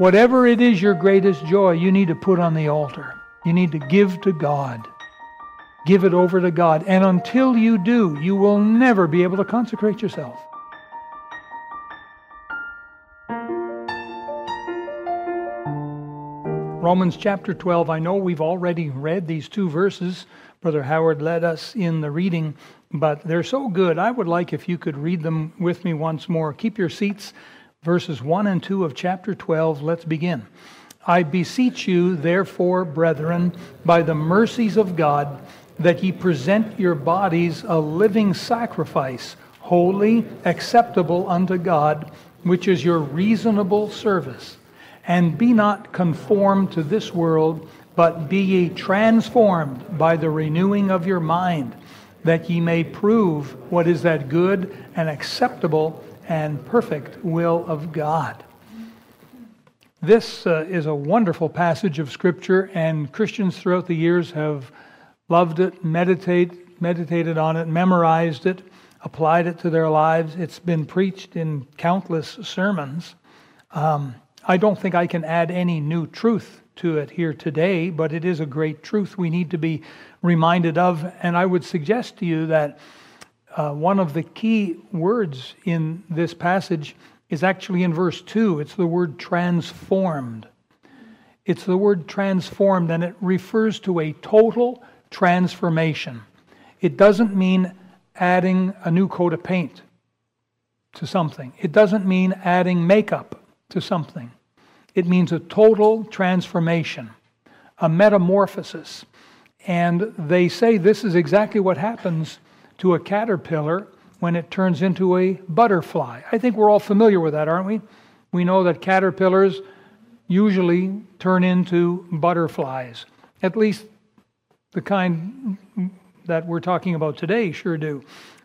Whatever it is your greatest joy, you need to put on the altar. You need to give to God. Give it over to God. And until you do, you will never be able to consecrate yourself. Romans chapter 12. I know we've already read these two verses. Brother Howard led us in the reading, but they're so good. I would like if you could read them with me once more. Keep your seats. Verses 1 and 2 of chapter 12. Let's begin. I beseech you, therefore, brethren, by the mercies of God, that ye present your bodies a living sacrifice, holy, acceptable unto God, which is your reasonable service. And be not conformed to this world, but be ye transformed by the renewing of your mind, that ye may prove what is that good and acceptable and perfect will of God. This uh, is a wonderful passage of Scripture, and Christians throughout the years have loved it, meditate, meditated on it, memorized it, applied it to their lives. It's been preached in countless sermons. Um, I don't think I can add any new truth to it here today, but it is a great truth we need to be reminded of. And I would suggest to you that uh, one of the key words in this passage is actually in verse 2. It's the word transformed. It's the word transformed, and it refers to a total transformation. It doesn't mean adding a new coat of paint to something, it doesn't mean adding makeup to something. It means a total transformation, a metamorphosis. And they say this is exactly what happens to a caterpillar when it turns into a butterfly. I think we're all familiar with that, aren't we? We know that caterpillars usually turn into butterflies. At least the kind that we're talking about today sure do.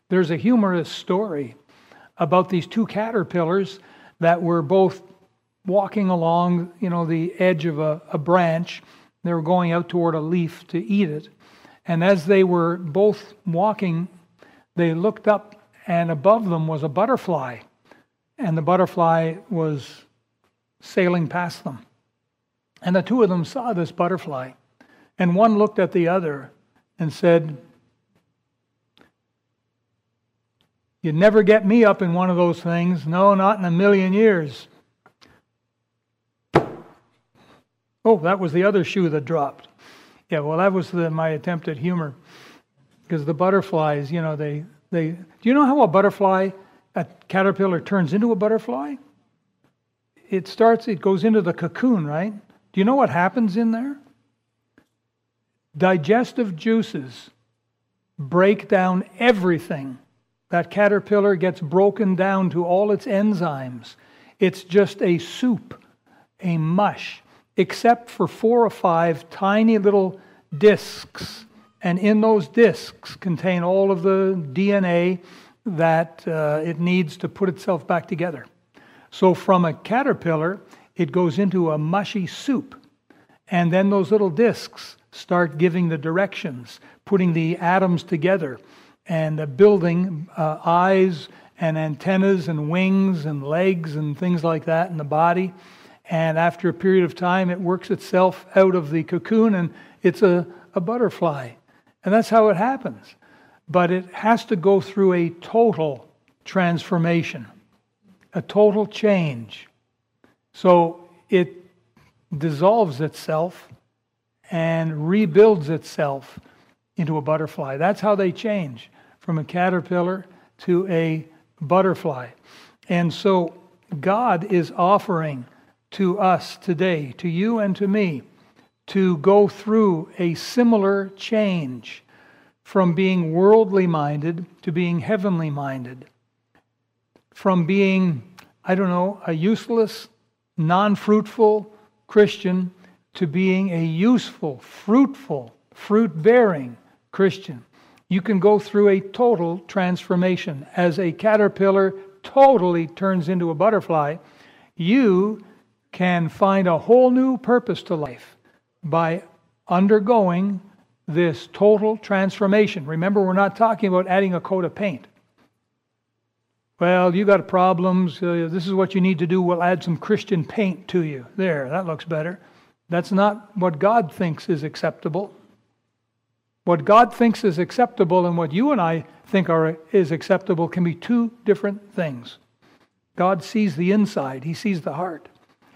There's a humorous story about these two caterpillars that were both walking along, you know, the edge of a, a branch. They were going out toward a leaf to eat it. And as they were both walking, they looked up, and above them was a butterfly. And the butterfly was sailing past them. And the two of them saw this butterfly. And one looked at the other and said, You'd never get me up in one of those things. No, not in a million years. Oh, that was the other shoe that dropped. Yeah, well, that was the, my attempt at humor. Because the butterflies, you know, they, they. Do you know how a butterfly, a caterpillar turns into a butterfly? It starts, it goes into the cocoon, right? Do you know what happens in there? Digestive juices break down everything. That caterpillar gets broken down to all its enzymes. It's just a soup, a mush except for four or five tiny little discs. And in those discs contain all of the DNA that uh, it needs to put itself back together. So from a caterpillar, it goes into a mushy soup. And then those little discs start giving the directions, putting the atoms together, and uh, building uh, eyes and antennas and wings and legs and things like that in the body. And after a period of time, it works itself out of the cocoon and it's a, a butterfly. And that's how it happens. But it has to go through a total transformation, a total change. So it dissolves itself and rebuilds itself into a butterfly. That's how they change from a caterpillar to a butterfly. And so God is offering to us today, to you and to me, to go through a similar change from being worldly minded to being heavenly minded, from being, I don't know, a useless, non fruitful Christian to being a useful, fruitful, fruit bearing Christian. You can go through a total transformation. As a caterpillar totally turns into a butterfly, you can find a whole new purpose to life by undergoing this total transformation. Remember, we're not talking about adding a coat of paint. Well, you got problems. Uh, this is what you need to do. We'll add some Christian paint to you. There, that looks better. That's not what God thinks is acceptable. What God thinks is acceptable and what you and I think are, is acceptable can be two different things. God sees the inside, He sees the heart.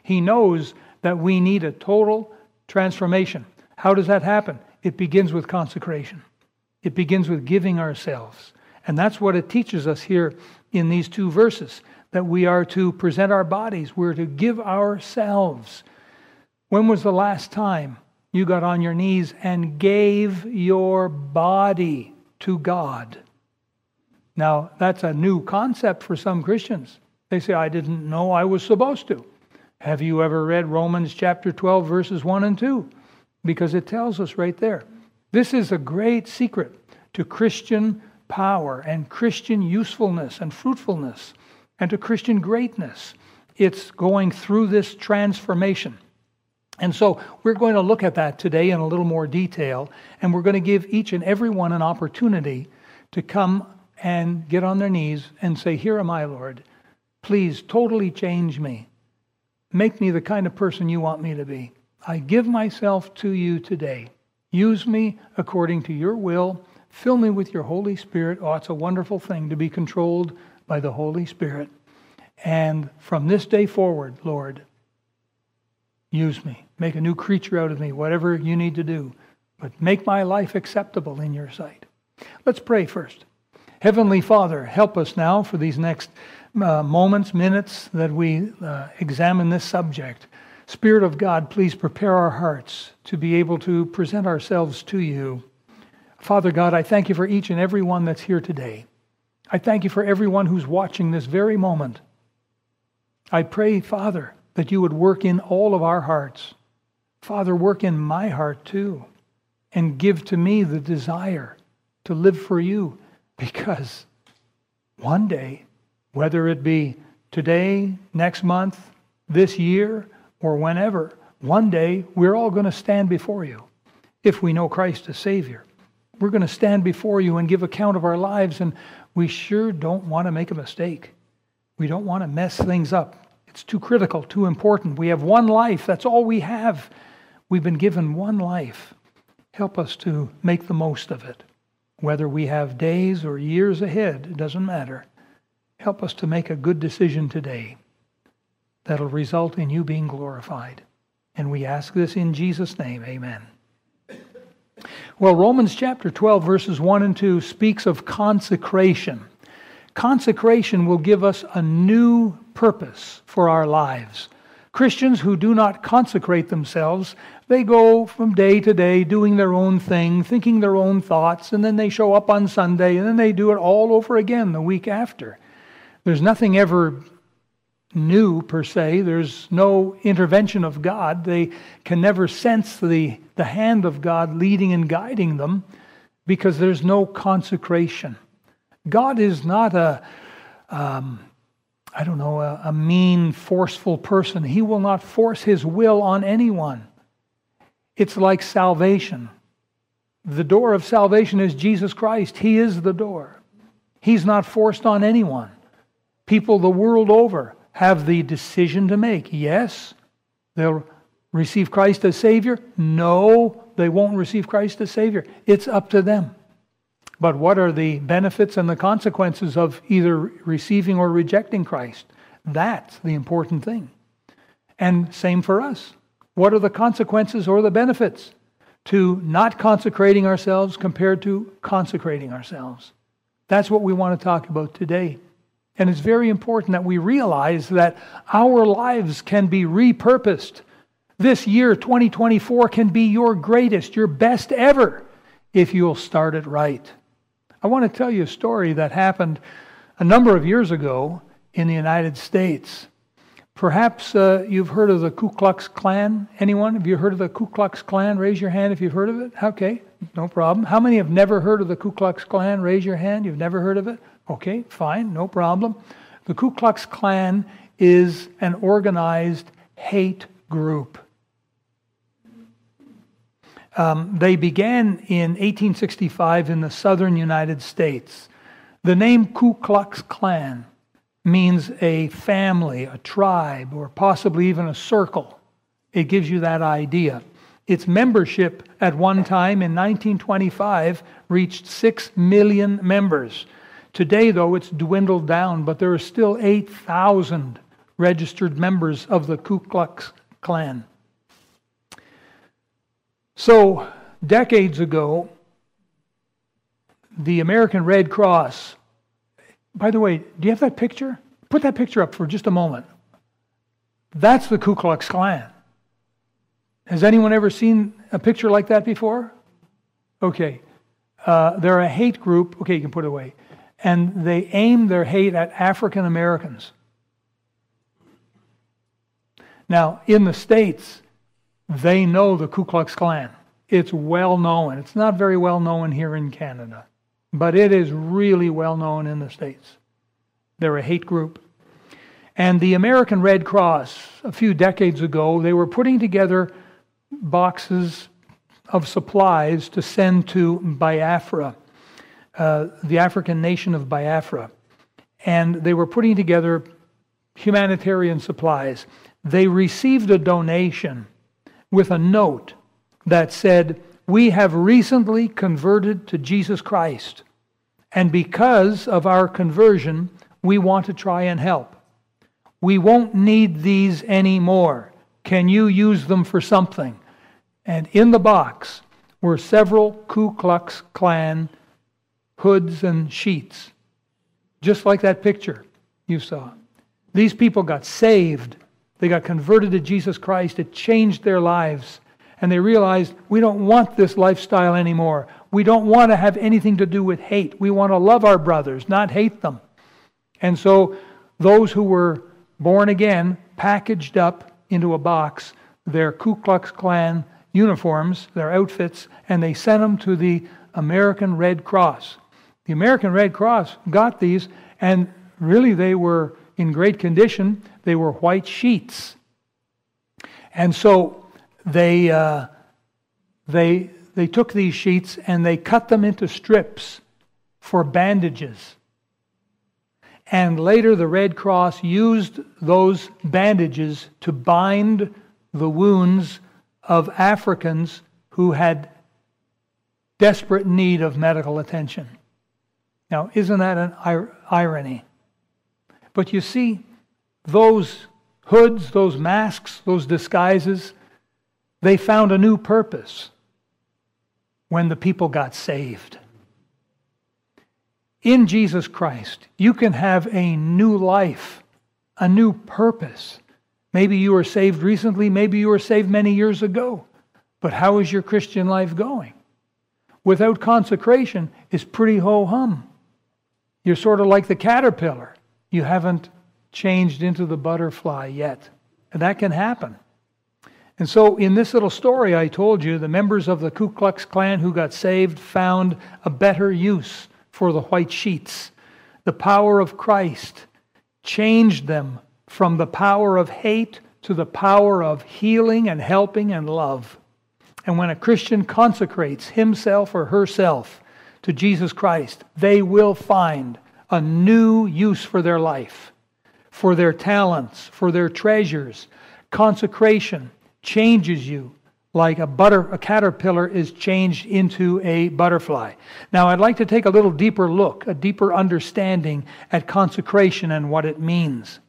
He knows that we need a total transformation. How does that happen? It begins with consecration, it begins with giving ourselves. And that's what it teaches us here in these two verses that we are to present our bodies, we're to give ourselves. When was the last time you got on your knees and gave your body to God? Now, that's a new concept for some Christians. They say, I didn't know I was supposed to. Have you ever read Romans chapter 12, verses 1 and 2? Because it tells us right there. This is a great secret to Christian power and Christian usefulness and fruitfulness and to Christian greatness. It's going through this transformation. And so we're going to look at that today in a little more detail, and we're going to give each and every one an opportunity to come and get on their knees and say, Here am I, Lord. Please totally change me. Make me the kind of person you want me to be. I give myself to you today. Use me according to your will Fill me with your Holy Spirit. Oh, it's a wonderful thing to be controlled by the Holy Spirit. And from this day forward, Lord, use me. Make a new creature out of me, whatever you need to do. But make my life acceptable in your sight. Let's pray first. Heavenly Father, help us now for these next uh, moments, minutes that we uh, examine this subject. Spirit of God, please prepare our hearts to be able to present ourselves to you Father God, I thank you for each and every one that's here today. I thank you for everyone who's watching this very moment. I pray, Father, that you would work in all of our hearts. Father, work in my heart too, and give to me the desire to live for you because one day, whether it be today, next month, this year, or whenever, one day we're all going to stand before you if we know Christ as Savior. We're going to stand before you and give account of our lives, and we sure don't want to make a mistake. We don't want to mess things up. It's too critical, too important. We have one life. That's all we have. We've been given one life. Help us to make the most of it. Whether we have days or years ahead, it doesn't matter. Help us to make a good decision today that'll result in you being glorified. And we ask this in Jesus' name. Amen. Well, Romans chapter 12, verses 1 and 2 speaks of consecration. Consecration will give us a new purpose for our lives. Christians who do not consecrate themselves, they go from day to day doing their own thing, thinking their own thoughts, and then they show up on Sunday, and then they do it all over again the week after. There's nothing ever new per se. There's no intervention of God. They can never sense the, the hand of God leading and guiding them because there's no consecration. God is not a, um, I don't know, a, a mean, forceful person. He will not force his will on anyone. It's like salvation. The door of salvation is Jesus Christ. He is the door. He's not forced on anyone. People the world over have the decision to make. Yes, they'll receive Christ as Savior. No, they won't receive Christ as Savior. It's up to them. But what are the benefits and the consequences of either receiving or rejecting Christ? That's the important thing. And same for us. What are the consequences or the benefits to not consecrating ourselves compared to consecrating ourselves? That's what we want to talk about today. And it's very important that we realize that our lives can be repurposed. This year, 2024, can be your greatest, your best ever, if you'll start it right. I want to tell you a story that happened a number of years ago in the United States. Perhaps uh, you've heard of the Ku Klux Klan. Anyone? Have you heard of the Ku Klux Klan? Raise your hand if you've heard of it. Okay, no problem. How many have never heard of the Ku Klux Klan? Raise your hand. You've never heard of it? Okay, fine, no problem. The Ku Klux Klan is an organized hate group. Um, they began in 1865 in the southern United States. The name Ku Klux Klan means a family, a tribe, or possibly even a circle. It gives you that idea. Its membership at one time in 1925 reached 6 million members. Today, though, it's dwindled down, but there are still 8,000 registered members of the Ku Klux Klan. So, decades ago, the American Red Cross, by the way, do you have that picture? Put that picture up for just a moment. That's the Ku Klux Klan. Has anyone ever seen a picture like that before? Okay. Uh, they're a hate group. Okay, you can put it away. And they aim their hate at African Americans. Now, in the States, they know the Ku Klux Klan. It's well known. It's not very well known here in Canada, but it is really well known in the States. They're a hate group. And the American Red Cross, a few decades ago, they were putting together boxes of supplies to send to Biafra, uh, the African nation of Biafra. And they were putting together humanitarian supplies. They received a donation with a note that said, We have recently converted to Jesus Christ. And because of our conversion, we want to try and help. We won't need these anymore. Can you use them for something? And in the box were several Ku Klux Klan hoods and sheets, just like that picture you saw. These people got saved. They got converted to Jesus Christ. It changed their lives. And they realized we don't want this lifestyle anymore. We don't want to have anything to do with hate. We want to love our brothers, not hate them. And so those who were born again packaged up into a box their Ku Klux Klan uniforms, their outfits, and they sent them to the American Red Cross. The American Red Cross got these, and really they were in great condition. They were white sheets. And so they, uh, they, they took these sheets and they cut them into strips for bandages. And later, the Red Cross used those bandages to bind the wounds of Africans who had desperate need of medical attention. Now, isn't that an ir- irony? But you see, those hoods, those masks, those disguises, they found a new purpose when the people got saved in Jesus Christ, you can have a new life, a new purpose. Maybe you were saved recently, maybe you were saved many years ago. But how is your Christian life going? Without consecration, it's pretty ho hum. You're sort of like the caterpillar. You haven't changed into the butterfly yet. And that can happen. And so, in this little story I told you, the members of the Ku Klux Klan who got saved found a better use for the white sheets. The power of Christ changed them from the power of hate to the power of healing and helping and love. And when a Christian consecrates himself or herself to Jesus Christ, they will find a new use for their life, for their talents, for their treasures. Consecration changes you like a butter a caterpillar is changed into a butterfly. Now I'd like to take a little deeper look, a deeper understanding at consecration and what it means.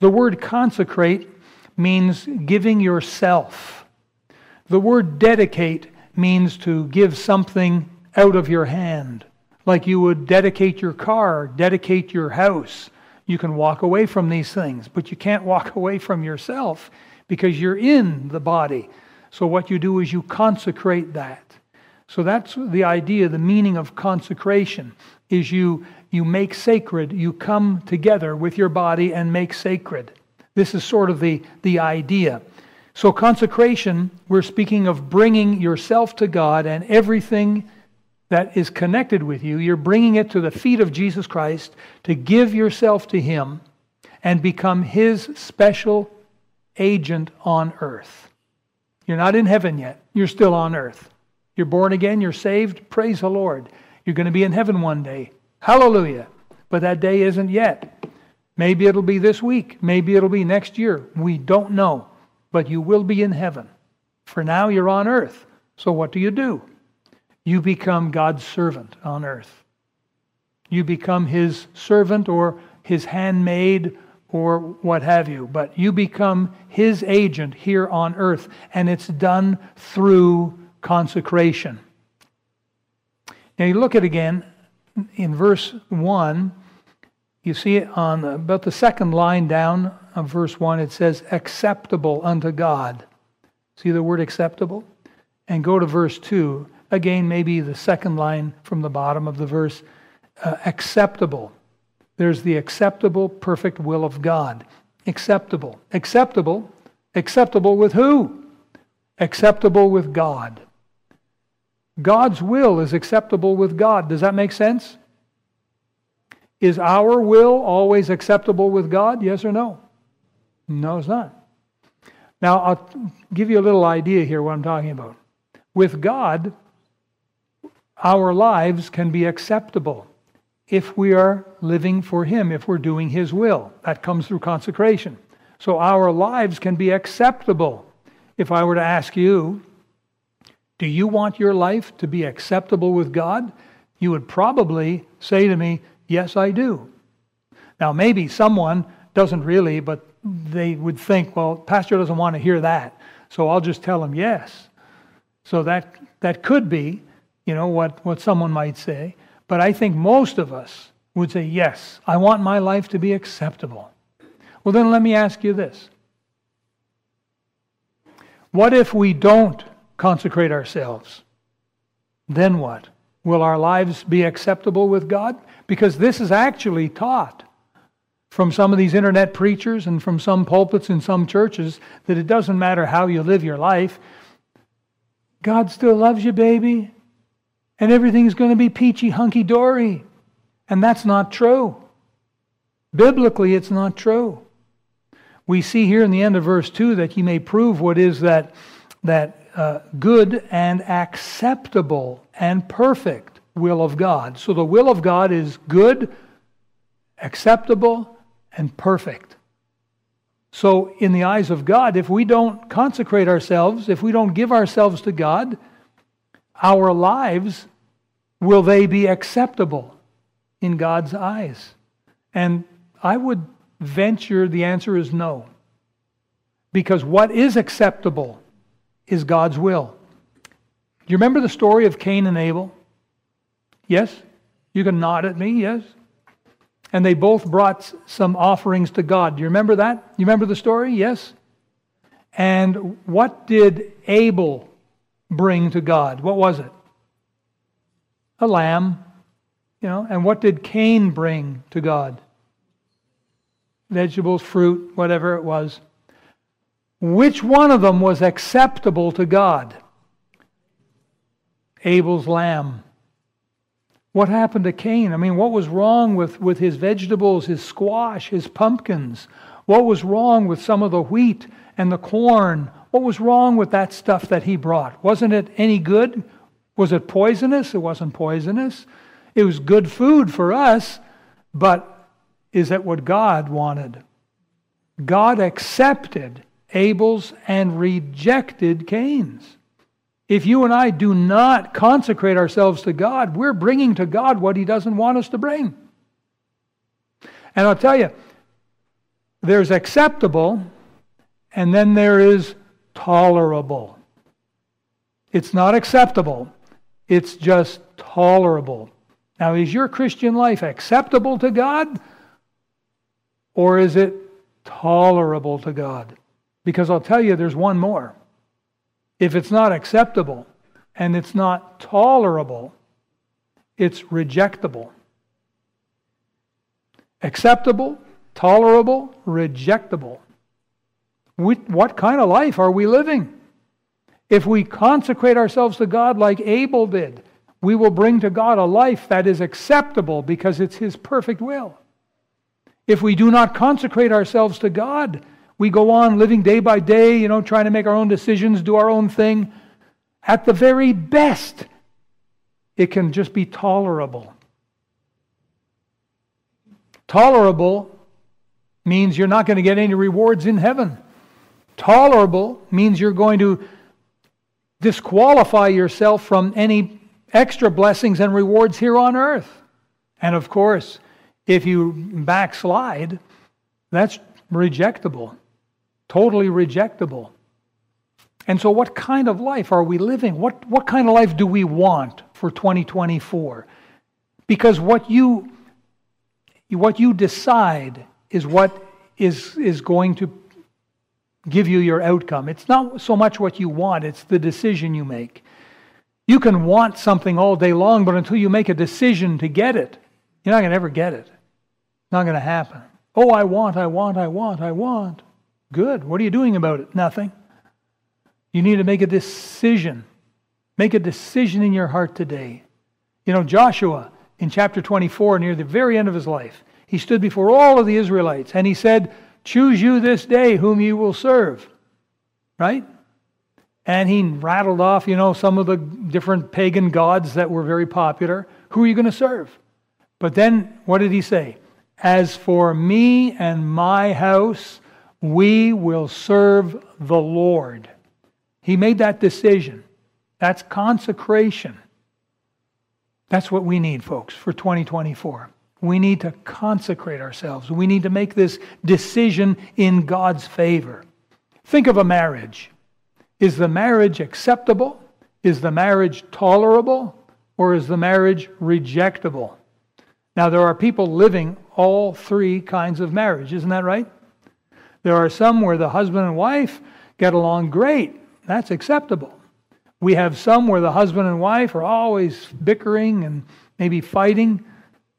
The word consecrate means giving yourself. The word dedicate means to give something out of your hand, like you would dedicate your car, dedicate your house. You can walk away from these things, but you can't walk away from yourself because you're in the body. So what you do is you consecrate that. So that's the idea, the meaning of consecration is you you make sacred, you come together with your body and make sacred. This is sort of the, the idea. So, consecration, we're speaking of bringing yourself to God and everything that is connected with you. You're bringing it to the feet of Jesus Christ to give yourself to Him and become His special agent on earth. You're not in heaven yet. You're still on earth. You're born again. You're saved. Praise the Lord. You're going to be in heaven one day. Hallelujah. But that day isn't yet. Maybe it'll be this week. Maybe it'll be next year. We don't know. But you will be in heaven. For now, you're on earth. So what do you do? You become God's servant on earth. You become his servant or his handmaid or what have you. But you become his agent here on earth. And it's done through consecration. Now you look at again in verse 1 you see it on about the second line down of verse 1, it says, acceptable unto God. See the word acceptable? And go to verse 2. Again, maybe the second line from the bottom of the verse, uh, acceptable. There's the acceptable, perfect will of God. Acceptable. Acceptable. Acceptable with who? Acceptable with God. God's will is acceptable with God. Does that make sense? Is our will always acceptable with God? Yes or no? No, it's not. Now, I'll give you a little idea here what I'm talking about. With God, our lives can be acceptable if we are living for Him, if we're doing His will. That comes through consecration. So our lives can be acceptable. If I were to ask you, do you want your life to be acceptable with God? You would probably say to me, Yes, I do. Now, maybe someone doesn't really, but they would think, well, pastor doesn't want to hear that, so I'll just tell him yes. So that that could be, you know, what, what someone might say. But I think most of us would say, yes, I want my life to be acceptable. Well, then let me ask you this. What if we don't consecrate ourselves? Then what? Will our lives be acceptable with God? Because this is actually taught from some of these internet preachers and from some pulpits in some churches that it doesn't matter how you live your life. God still loves you, baby, and everything's going to be peachy hunky dory. And that's not true. Biblically, it's not true. We see here in the end of verse 2 that he may prove what is that, that uh, good and acceptable and perfect will of God. So the will of God is good, acceptable, and perfect. So, in the eyes of God, if we don't consecrate ourselves, if we don't give ourselves to God, our lives, will they be acceptable in God's eyes? And I would venture the answer is no. Because what is acceptable is God's will. Do you remember the story of Cain and Abel? Yes? You can nod at me, yes? And they both brought some offerings to God. Do you remember that? You remember the story? Yes? And what did Abel bring to God? What was it? A lamb. You know, and what did Cain bring to God? Vegetables, fruit, whatever it was. Which one of them was acceptable to God? Abel's lamb. What happened to Cain? I mean, what was wrong with, with his vegetables, his squash, his pumpkins? What was wrong with some of the wheat and the corn? What was wrong with that stuff that he brought? Wasn't it any good? Was it poisonous? It wasn't poisonous. It was good food for us, but is that what God wanted? God accepted Abel's and rejected Cain's. If you and I do not consecrate ourselves to God, we're bringing to God what He doesn't want us to bring. And I'll tell you, there's acceptable, and then there is tolerable. It's not acceptable, it's just tolerable. Now, is your Christian life acceptable to God, or is it tolerable to God? Because I'll tell you, there's one more. If it's not acceptable and it's not tolerable, it's rejectable. Acceptable, tolerable, rejectable. What kind of life are we living? If we consecrate ourselves to God like Abel did, we will bring to God a life that is acceptable because it's His perfect will. If we do not consecrate ourselves to God, we go on living day by day, you know, trying to make our own decisions, do our own thing. At the very best, it can just be tolerable. Tolerable means you're not going to get any rewards in heaven. Tolerable means you're going to disqualify yourself from any extra blessings and rewards here on earth. And of course, if you backslide, that's rejectable, totally rejectable. And so, what kind of life are we living? What, what kind of life do we want for 2024? Because what you, what you decide is what is, is going to give you your outcome. It's not so much what you want, it's the decision you make. You can want something all day long, but until you make a decision to get it, you're not going to ever get it. It's not going to happen. Oh, I want, I want, I want, I want. Good. What are you doing about it? Nothing. You need to make a decision. Make a decision in your heart today. You know, Joshua in chapter 24, near the very end of his life, he stood before all of the Israelites and he said, Choose you this day whom you will serve. Right? And he rattled off, you know, some of the different pagan gods that were very popular. Who are you going to serve? But then what did he say? As for me and my house, we will serve the Lord. He made that decision. That's consecration. That's what we need, folks, for 2024. We need to consecrate ourselves. We need to make this decision in God's favor. Think of a marriage. Is the marriage acceptable? Is the marriage tolerable? Or is the marriage rejectable? Now, there are people living all three kinds of marriage, isn't that right? There are some where the husband and wife get along great. That's acceptable. We have some where the husband and wife are always bickering and maybe fighting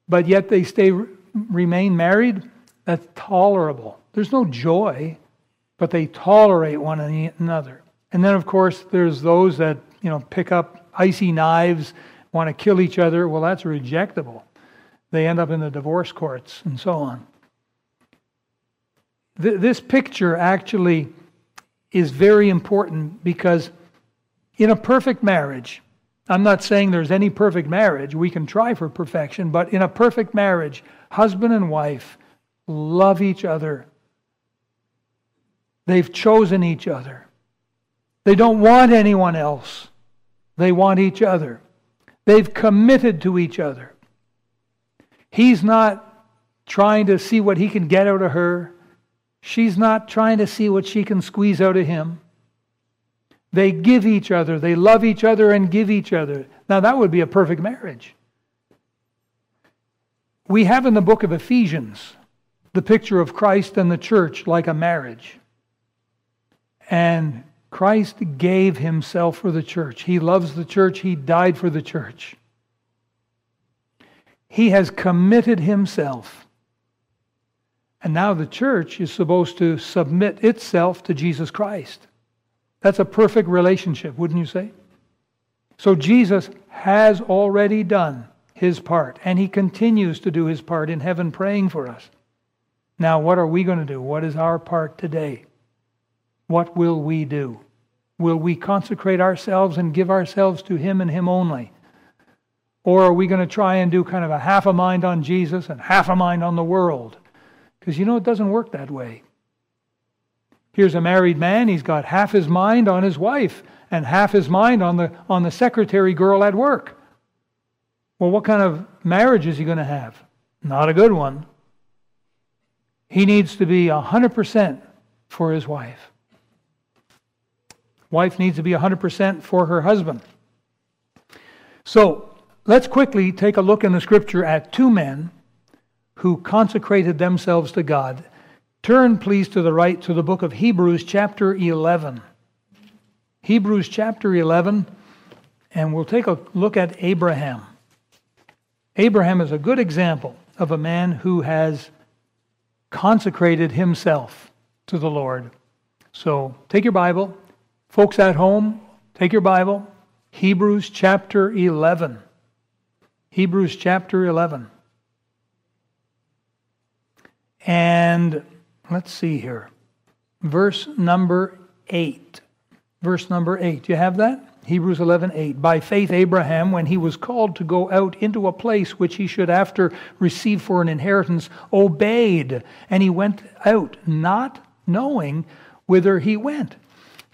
but yet they stay remain married, that's tolerable. There's no joy, but they tolerate one another. And then of course there's those that, you know, pick up icy knives, want to kill each other. Well, that's rejectable. They end up in the divorce courts and so on. This picture actually is very important because in a perfect marriage, I'm not saying there's any perfect marriage. We can try for perfection, but in a perfect marriage, husband and wife love each other. They've chosen each other. They don't want anyone else. They want each other. They've committed to each other. He's not trying to see what he can get out of her. She's not trying to see what she can squeeze out of him. They give each other, they love each other and give each other. Now, that would be a perfect marriage. We have in the book of Ephesians the picture of Christ and the church like a marriage. And Christ gave himself for the church. He loves the church, he died for the church. He has committed himself. And now the church is supposed to submit itself to Jesus Christ. That's a perfect relationship, wouldn't you say? So Jesus has already done his part, and he continues to do his part in heaven praying for us. Now, what are we going to do? What is our part today? What will we do? Will we consecrate ourselves and give ourselves to him and him only? Or are we going to try and do kind of a half a mind on Jesus and half a mind on the world? Because you know, it doesn't work that way. Here's a married man, he's got half his mind on his wife and half his mind on the, on the secretary girl at work. Well, what kind of marriage is he going to have? Not a good one. He needs to be 100% for his wife. Wife needs to be 100% for her husband. So let's quickly take a look in the scripture at two men who consecrated themselves to God. Turn, please, to the right to the book of Hebrews, chapter 11. Hebrews, chapter 11, and we'll take a look at Abraham. Abraham is a good example of a man who has consecrated himself to the Lord. So take your Bible. Folks at home, take your Bible. Hebrews chapter 11. Hebrews chapter 11. And Let's see here. Verse number 8. Verse number 8. You have that? Hebrews 11:8 By faith Abraham when he was called to go out into a place which he should after receive for an inheritance obeyed and he went out not knowing whither he went.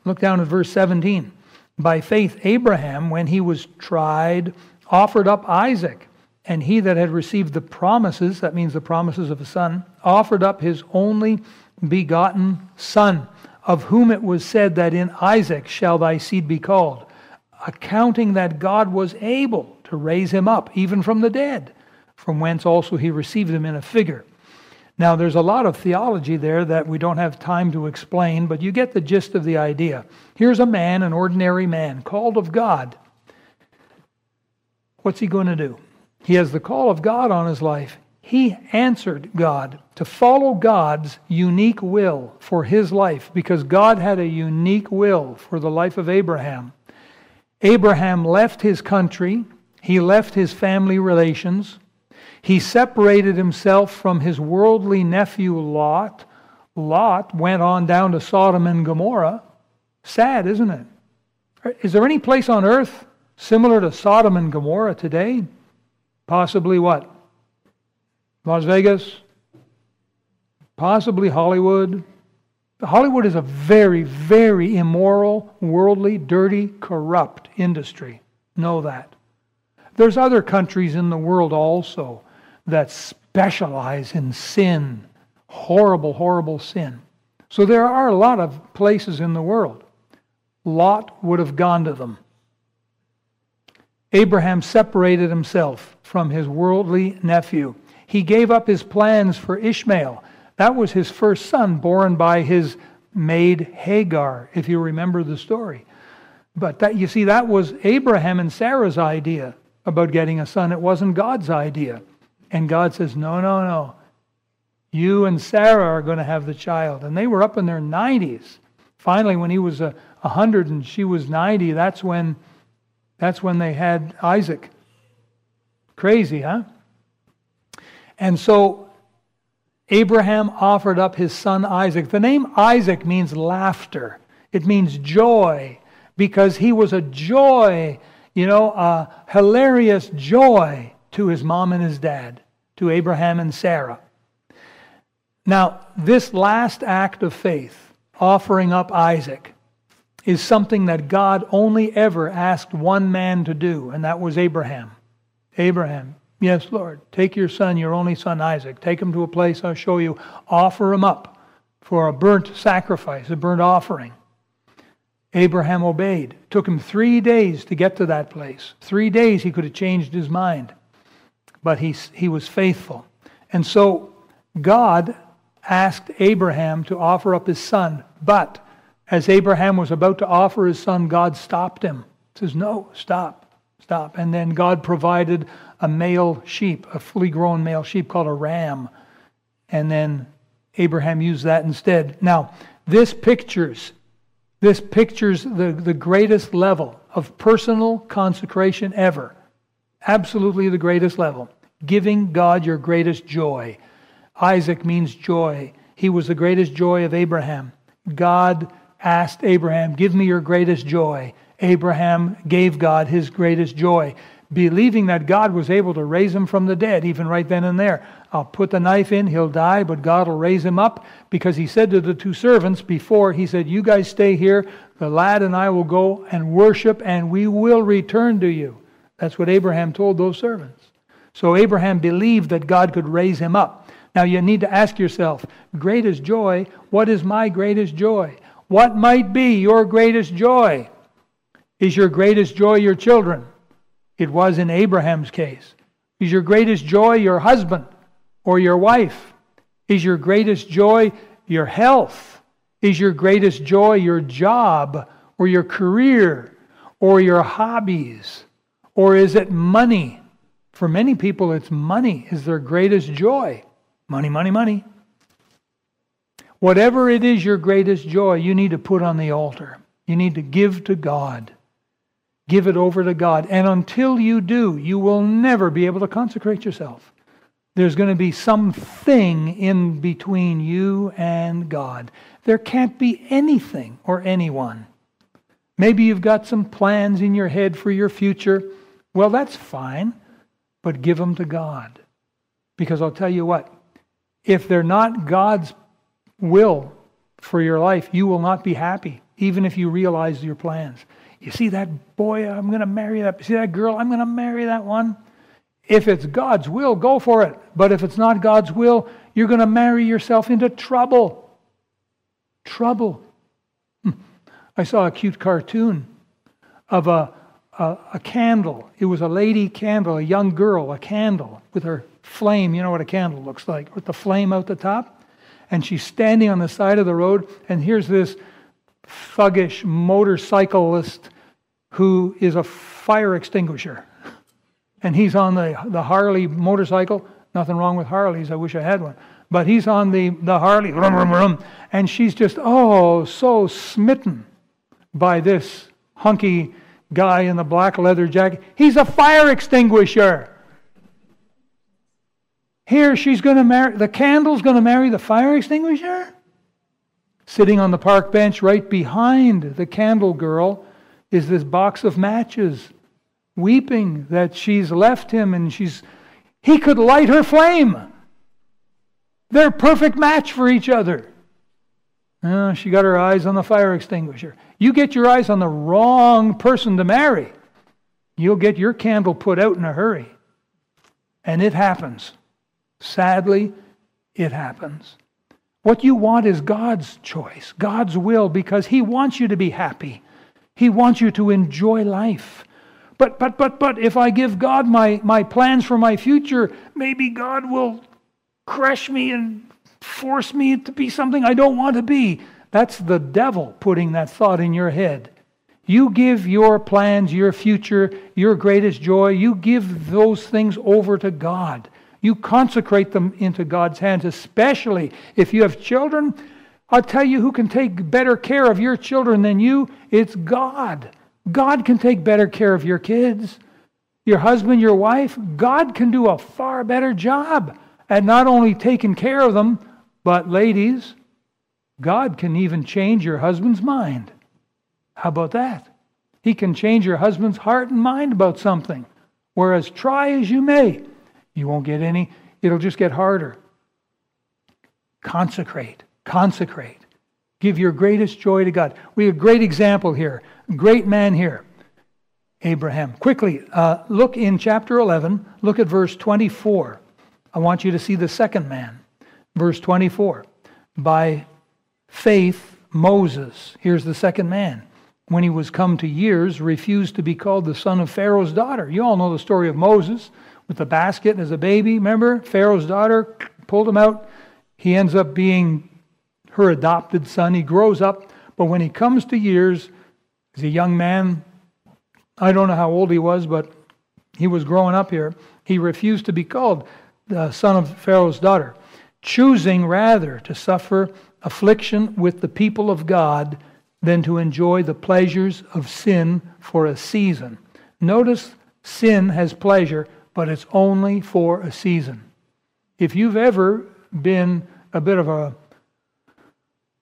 Look down at verse 17. By faith Abraham when he was tried offered up Isaac and he that had received the promises that means the promises of a son offered up his only begotten son of whom it was said that in Isaac shall thy seed be called accounting that God was able to raise him up even from the dead, from whence also he received him in a figure. Now, there's a lot of theology there that we don't have time to explain, but you get the gist of the idea. Here's a man, an ordinary man, called of God. What's he going to do? He has the call of God on his life. He answered God to follow God's unique will for his life because God had a unique will for the life of Abraham. Abraham left his country, he left his family relations, he separated himself from his worldly nephew Lot. Lot went on down to Sodom and Gomorrah. Sad, isn't it? Is there any place on earth similar to Sodom and Gomorrah today? Possibly what? Las Vegas? Possibly Hollywood? Hollywood is a very, very immoral, worldly, dirty, corrupt industry. Know that. There's other countries in the world also that specialize in sin, horrible, horrible sin. So there are a lot of places in the world. Lot would have gone to them. Abraham separated himself from his worldly nephew. He gave up his plans for Ishmael that was his first son, born by his maid Hagar, if you remember the story. But that, you see, that was Abraham and Sarah's idea about getting a son. It wasn't God's idea. And God says, No, no, no. You and Sarah are going to have the child. And they were up in their 90s. Finally, when he was a 100 and she was 90, that's when, that's when they had Isaac. Crazy, huh? And so Abraham offered up his son Isaac. The name Isaac means laughter, it means joy, because he was a joy, you know, a hilarious joy to his mom and his dad, to Abraham and Sarah. Now, this last act of faith, offering up Isaac, is something that God only ever asked one man to do, and that was Abraham. Abraham, Yes, Lord. Take your son, your only son Isaac. Take him to a place I'll show you. Offer him up for a burnt sacrifice, a burnt offering. Abraham obeyed. It took him three days to get to that place. Three days he could have changed his mind. But he, he was faithful. And so God asked Abraham to offer up his son. But as Abraham was about to offer his son, God stopped him. He says, No, stop, stop. And then God provided a male sheep, a fully grown male sheep called a ram. And then Abraham used that instead. Now, this pictures this pictures the, the greatest level of personal consecration ever. Absolutely the greatest level. Giving God your greatest joy. Isaac means joy. He was the greatest joy of Abraham. God asked Abraham, Give me your greatest joy. Abraham gave God his greatest joy believing that God was able to raise him from the dead, even right then and there. I'll put the knife in, he'll die, but God will raise him up because he said to the two servants before, he said, You guys stay here, the lad and I will go and worship, and we will return to you. That's what Abraham told those servants. So Abraham believed that God could raise him up. Now you need to ask yourself, greatest joy, what is my greatest joy? What might be your greatest joy? Is your greatest joy your children? It was in Abraham's case. Is your greatest joy your husband or your wife? Is your greatest joy your health? Is your greatest joy your job or your career or your hobbies? Or is it money? For many people, it's money is their greatest joy. Money, money, money. Whatever it is your greatest joy, you need to put on the altar. You need to give to God. Give it over to God. And until you do, you will never be able to consecrate yourself. There's going to be something in between you and God. There can't be anything or anyone Maybe you've got some plans in your head for your future. Well, that's fine, but give them to God. Because I'll tell you what, if they're not God's will for your life, you will not be happy, even if you realize your plans. You see that boy, I'm going to marry that. You see that girl, I'm going to marry that one. If it's God's will, go for it. But if it's not God's will, you're going to marry yourself into trouble. Trouble. Hmm. I saw a cute cartoon of a, a, a, candle. It was a lady candle, a young girl, a candle with her flame. You know what a candle looks like, with the flame out the top. And she's standing on the side of the road, and here's this thuggish motorcyclist who is a fire extinguisher. And he's on the, the Harley motorcycle. Nothing wrong with Harleys. I wish I had one. But he's on the, the Harley. And she's just, oh, so smitten by this hunky guy in the black leather jacket. He's a fire extinguisher. Here she's going to marry, the candle's going to marry the fire extinguisher? Sitting on the park bench right behind the candle girl is this box of matches, weeping that she's left him and she's he could light her flame. They're a perfect match for each other. Oh, she got her eyes on the fire extinguisher. You get your eyes on the wrong person to marry, you'll get your candle put out in a hurry. And it happens. Sadly, it happens. What you want is God's choice, God's will, because He wants you to be happy. He wants you to enjoy life. But, but, but, but, if I give God my, my plans for my future, maybe God will crush me and force me to be something I don't want to be. That's the devil putting that thought in your head. You give your plans, your future, your greatest joy, you give those things over to God. You consecrate them into God's hands, especially if you have children. I'll tell you who can take better care of your children than you. It's God. God can take better care of your kids, your husband, your wife. God can do a far better job at not only taking care of them, but ladies, God can even change your husband's mind. How about that? He can change your husband's heart and mind about something. Whereas, try as you may, you won't get any, it'll just get harder. Consecrate. Consecrate. Give your greatest joy to God. We have a great example here, great man here, Abraham. Quickly, uh, look in chapter 11, look at verse 24. I want you to see the second man. Verse 24. By faith, Moses, here's the second man, when he was come to years, refused to be called the son of Pharaoh's daughter. You all know the story of Moses with the basket as a baby. Remember? Pharaoh's daughter pulled him out. He ends up being her adopted son. He grows up, but when he comes to years, as a young man, I don't know how old he was, but he was growing up here. He refused to be called the son of Pharaoh's daughter, choosing rather to suffer affliction with the people of God than to enjoy the pleasures of sin for a season. Notice sin has pleasure, but it's only for a season. If you've ever been a bit of a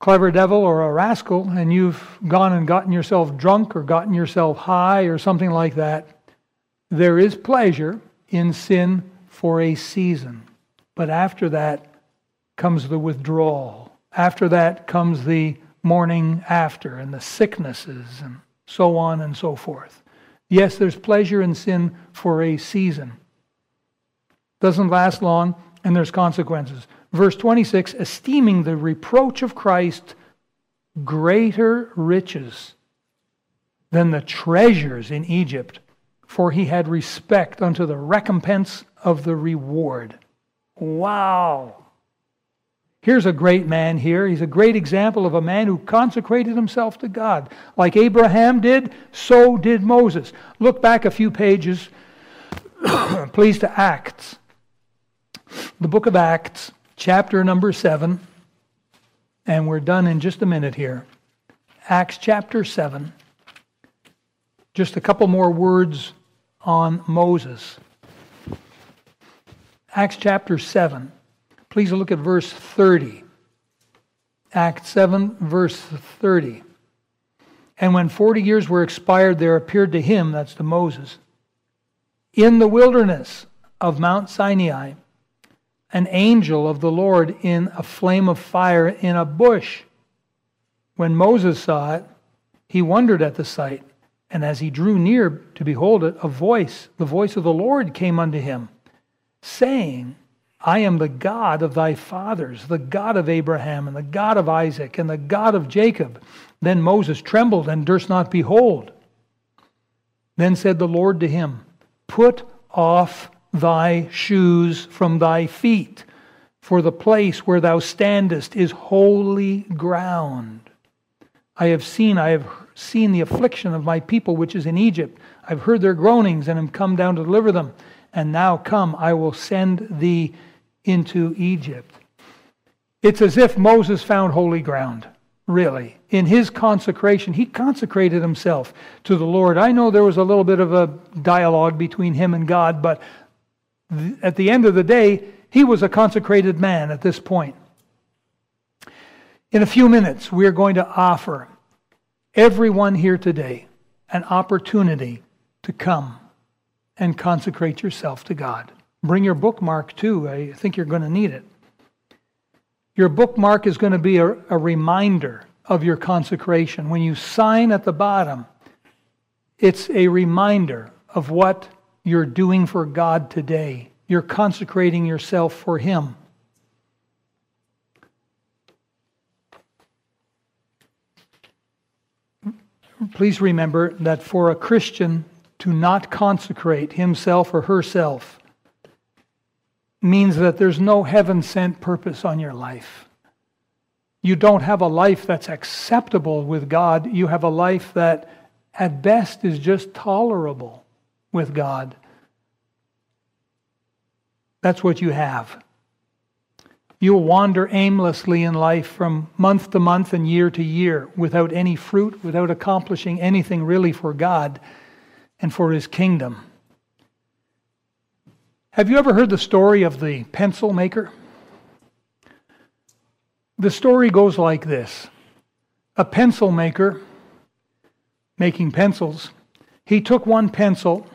clever devil or a rascal and you've gone and gotten yourself drunk or gotten yourself high or something like that, there is pleasure in sin for a season. But after that comes the withdrawal. After that comes the morning after and the sicknesses and so on and so forth. Yes, there's pleasure in sin for a season. Doesn't last long, and there's consequences. Verse 26 esteeming the reproach of Christ greater riches than the treasures in Egypt, for he had respect unto the recompense of the reward. Wow. Here's a great man here. He's a great example of a man who consecrated himself to God. Like Abraham did, so did Moses. Look back a few pages, please, to Acts. The book of Acts, chapter number 7, and we're done in just a minute here. Acts chapter 7. Just a couple more words on Moses. Acts chapter 7. Please look at verse 30. Acts 7, verse 30. And when 40 years were expired, there appeared to him, that's to Moses, in the wilderness of Mount Sinai, an angel of the Lord in a flame of fire in a bush. When Moses saw it, he wondered at the sight. And as he drew near to behold it, a voice, the voice of the Lord, came unto him, saying, I am the God of thy fathers, the God of Abraham, and the God of Isaac, and the God of Jacob. Then Moses trembled and durst not behold. Then said the Lord to him, Put off thy shoes from thy feet, for the place where thou standest is holy ground. I have seen, I have seen the affliction of my people which is in Egypt. I've heard their groanings and am come down to deliver them. And now come, I will send thee into Egypt. It's as if Moses found holy ground, really. In his consecration, he consecrated himself to the Lord. I know there was a little bit of a dialogue between him and God, but at the end of the day, he was a consecrated man at this point. In a few minutes, we are going to offer everyone here today an opportunity to come and consecrate yourself to God. Bring your bookmark too. I think you're going to need it. Your bookmark is going to be a, a reminder of your consecration. When you sign at the bottom, it's a reminder of what you're doing for God today. You're consecrating yourself for Him. Please remember that for a Christian to not consecrate himself or herself means that there's no heaven sent purpose on your life. You don't have a life that's acceptable with God. You have a life that, at best, is just tolerable with God. That's what you have. You'll wander aimlessly in life from month to month and year to year without any fruit, without accomplishing anything really for God and for His kingdom. Have you ever heard the story of the pencil maker? The story goes like this A pencil maker making pencils, he took one pencil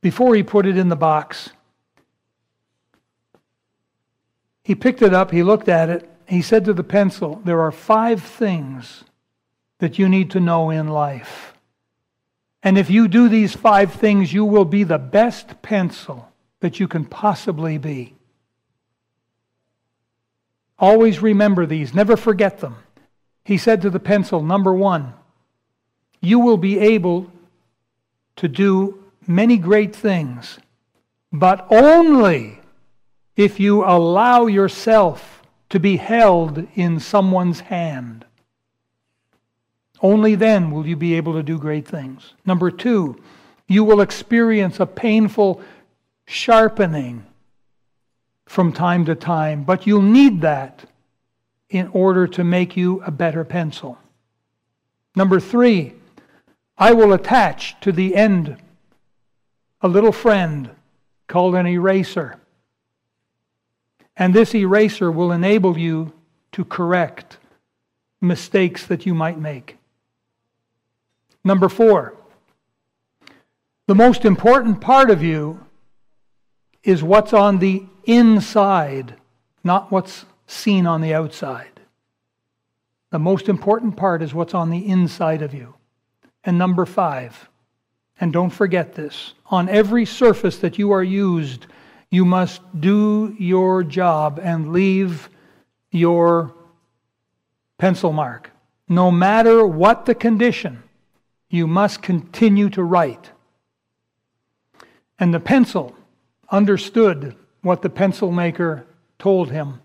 before he put it in the box He picked it up, he looked at it, he said to the pencil, There are five things that you need to know in life. And if you do these five things, you will be the best pencil that you can possibly be. Always remember these, never forget them. He said to the pencil, Number one, you will be able to do many great things, but only if you allow yourself to be held in someone's hand. Only then will you be able to do great things. Number two, you will experience a painful sharpening from time to time, but you'll need that in order to make you a better pencil. Number three, I will attach to the end a little friend called an eraser. And this eraser will enable you to correct mistakes that you might make. Number four, the most important part of you is what's on the inside, not what's seen on the outside. The most important part is what's on the inside of you. And number five, and don't forget this on every surface that you are used you must do your job and leave your pencil mark. No matter what the condition, you must continue to write. And the pencil understood what the pencil maker told him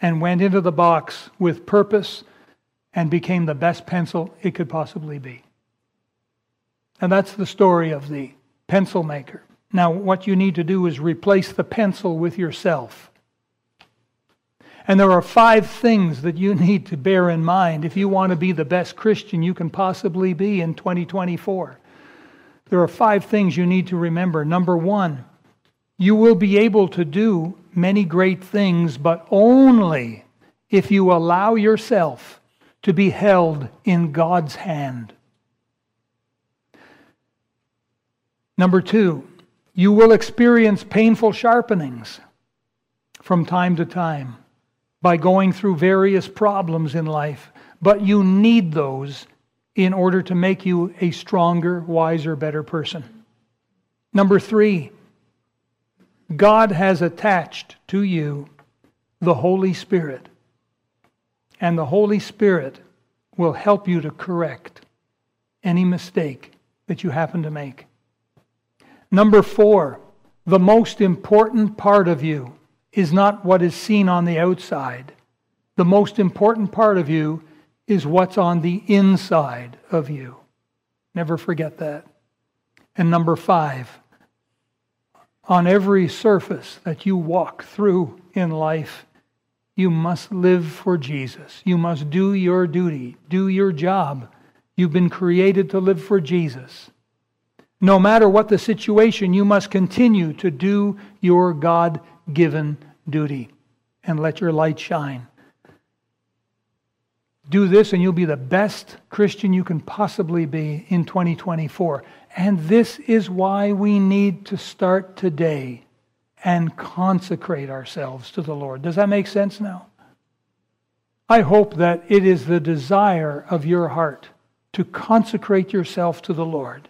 and went into the box with purpose and became the best pencil it could possibly be. And that's the story of the pencil maker. Now, what you need to do is replace the pencil with yourself. And there are five things that you need to bear in mind if you want to be the best Christian you can possibly be in 2024. There are five things you need to remember. Number one, you will be able to do many great things, but only if you allow yourself to be held in God's hand. Number two, you will experience painful sharpenings from time to time by going through various problems in life, but you need those in order to make you a stronger, wiser, better person. Number three, God has attached to you the Holy Spirit, and the Holy Spirit will help you to correct any mistake that you happen to make. Number four, the most important part of you is not what is seen on the outside. The most important part of you is what's on the inside of you. Never forget that. And number five, on every surface that you walk through in life, you must live for Jesus. You must do your duty, do your job. You've been created to live for Jesus. No matter what the situation, you must continue to do your God given duty and let your light shine. Do this, and you'll be the best Christian you can possibly be in 2024. And this is why we need to start today and consecrate ourselves to the Lord. Does that make sense now? I hope that it is the desire of your heart to consecrate yourself to the Lord.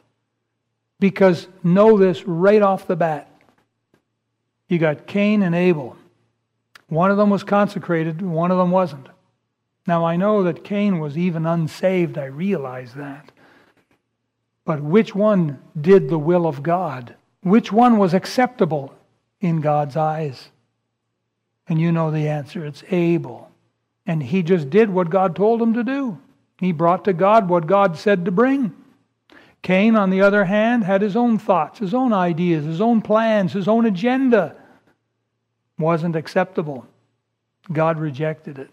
Because know this right off the bat. You got Cain and Abel. One of them was consecrated, one of them wasn't. Now, I know that Cain was even unsaved, I realize that. But which one did the will of God? Which one was acceptable in God's eyes? And you know the answer it's Abel. And he just did what God told him to do. He brought to God what God said to bring. Cain, on the other hand, had his own thoughts, his own ideas, his own plans, his own agenda. Wasn't acceptable. God rejected it.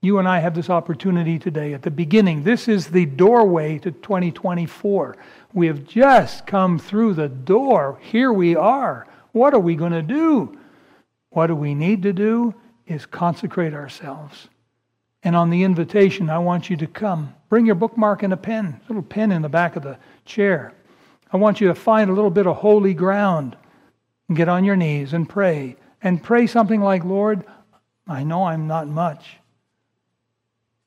You and I have this opportunity today at the beginning. This is the doorway to 2024. We have just come through the door. Here we are. What are we going to do? What do we need to do is consecrate ourselves. And on the invitation, I want you to come. Bring your bookmark and a pen, a little pen in the back of the chair. I want you to find a little bit of holy ground and get on your knees and pray. And pray something like, Lord, I know I'm not much.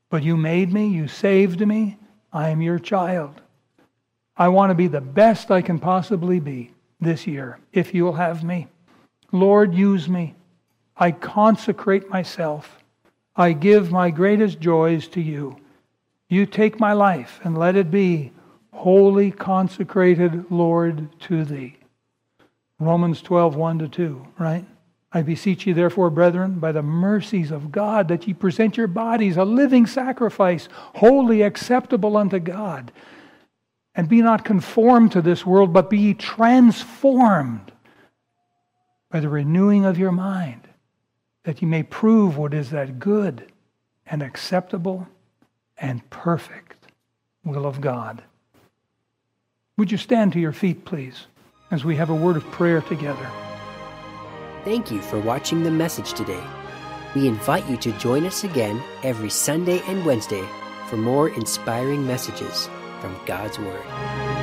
But you made me, you saved me, I am your child. I want to be the best I can possibly be this year, if you'll have me. Lord, use me. I consecrate myself. I give my greatest joys to you. You take my life and let it be wholly consecrated, Lord, to thee. Romans 12, 1 to 2, right? I beseech you, therefore, brethren, by the mercies of God, that ye present your bodies a living sacrifice, holy acceptable unto God. And be not conformed to this world, but be transformed by the renewing of your mind, that ye may prove what is that good and acceptable and perfect will of God. Would you stand to your feet, please, as we have a word of prayer together? Thank you for watching the message today. We invite you to join us again every Sunday and Wednesday for more inspiring messages from God's Word.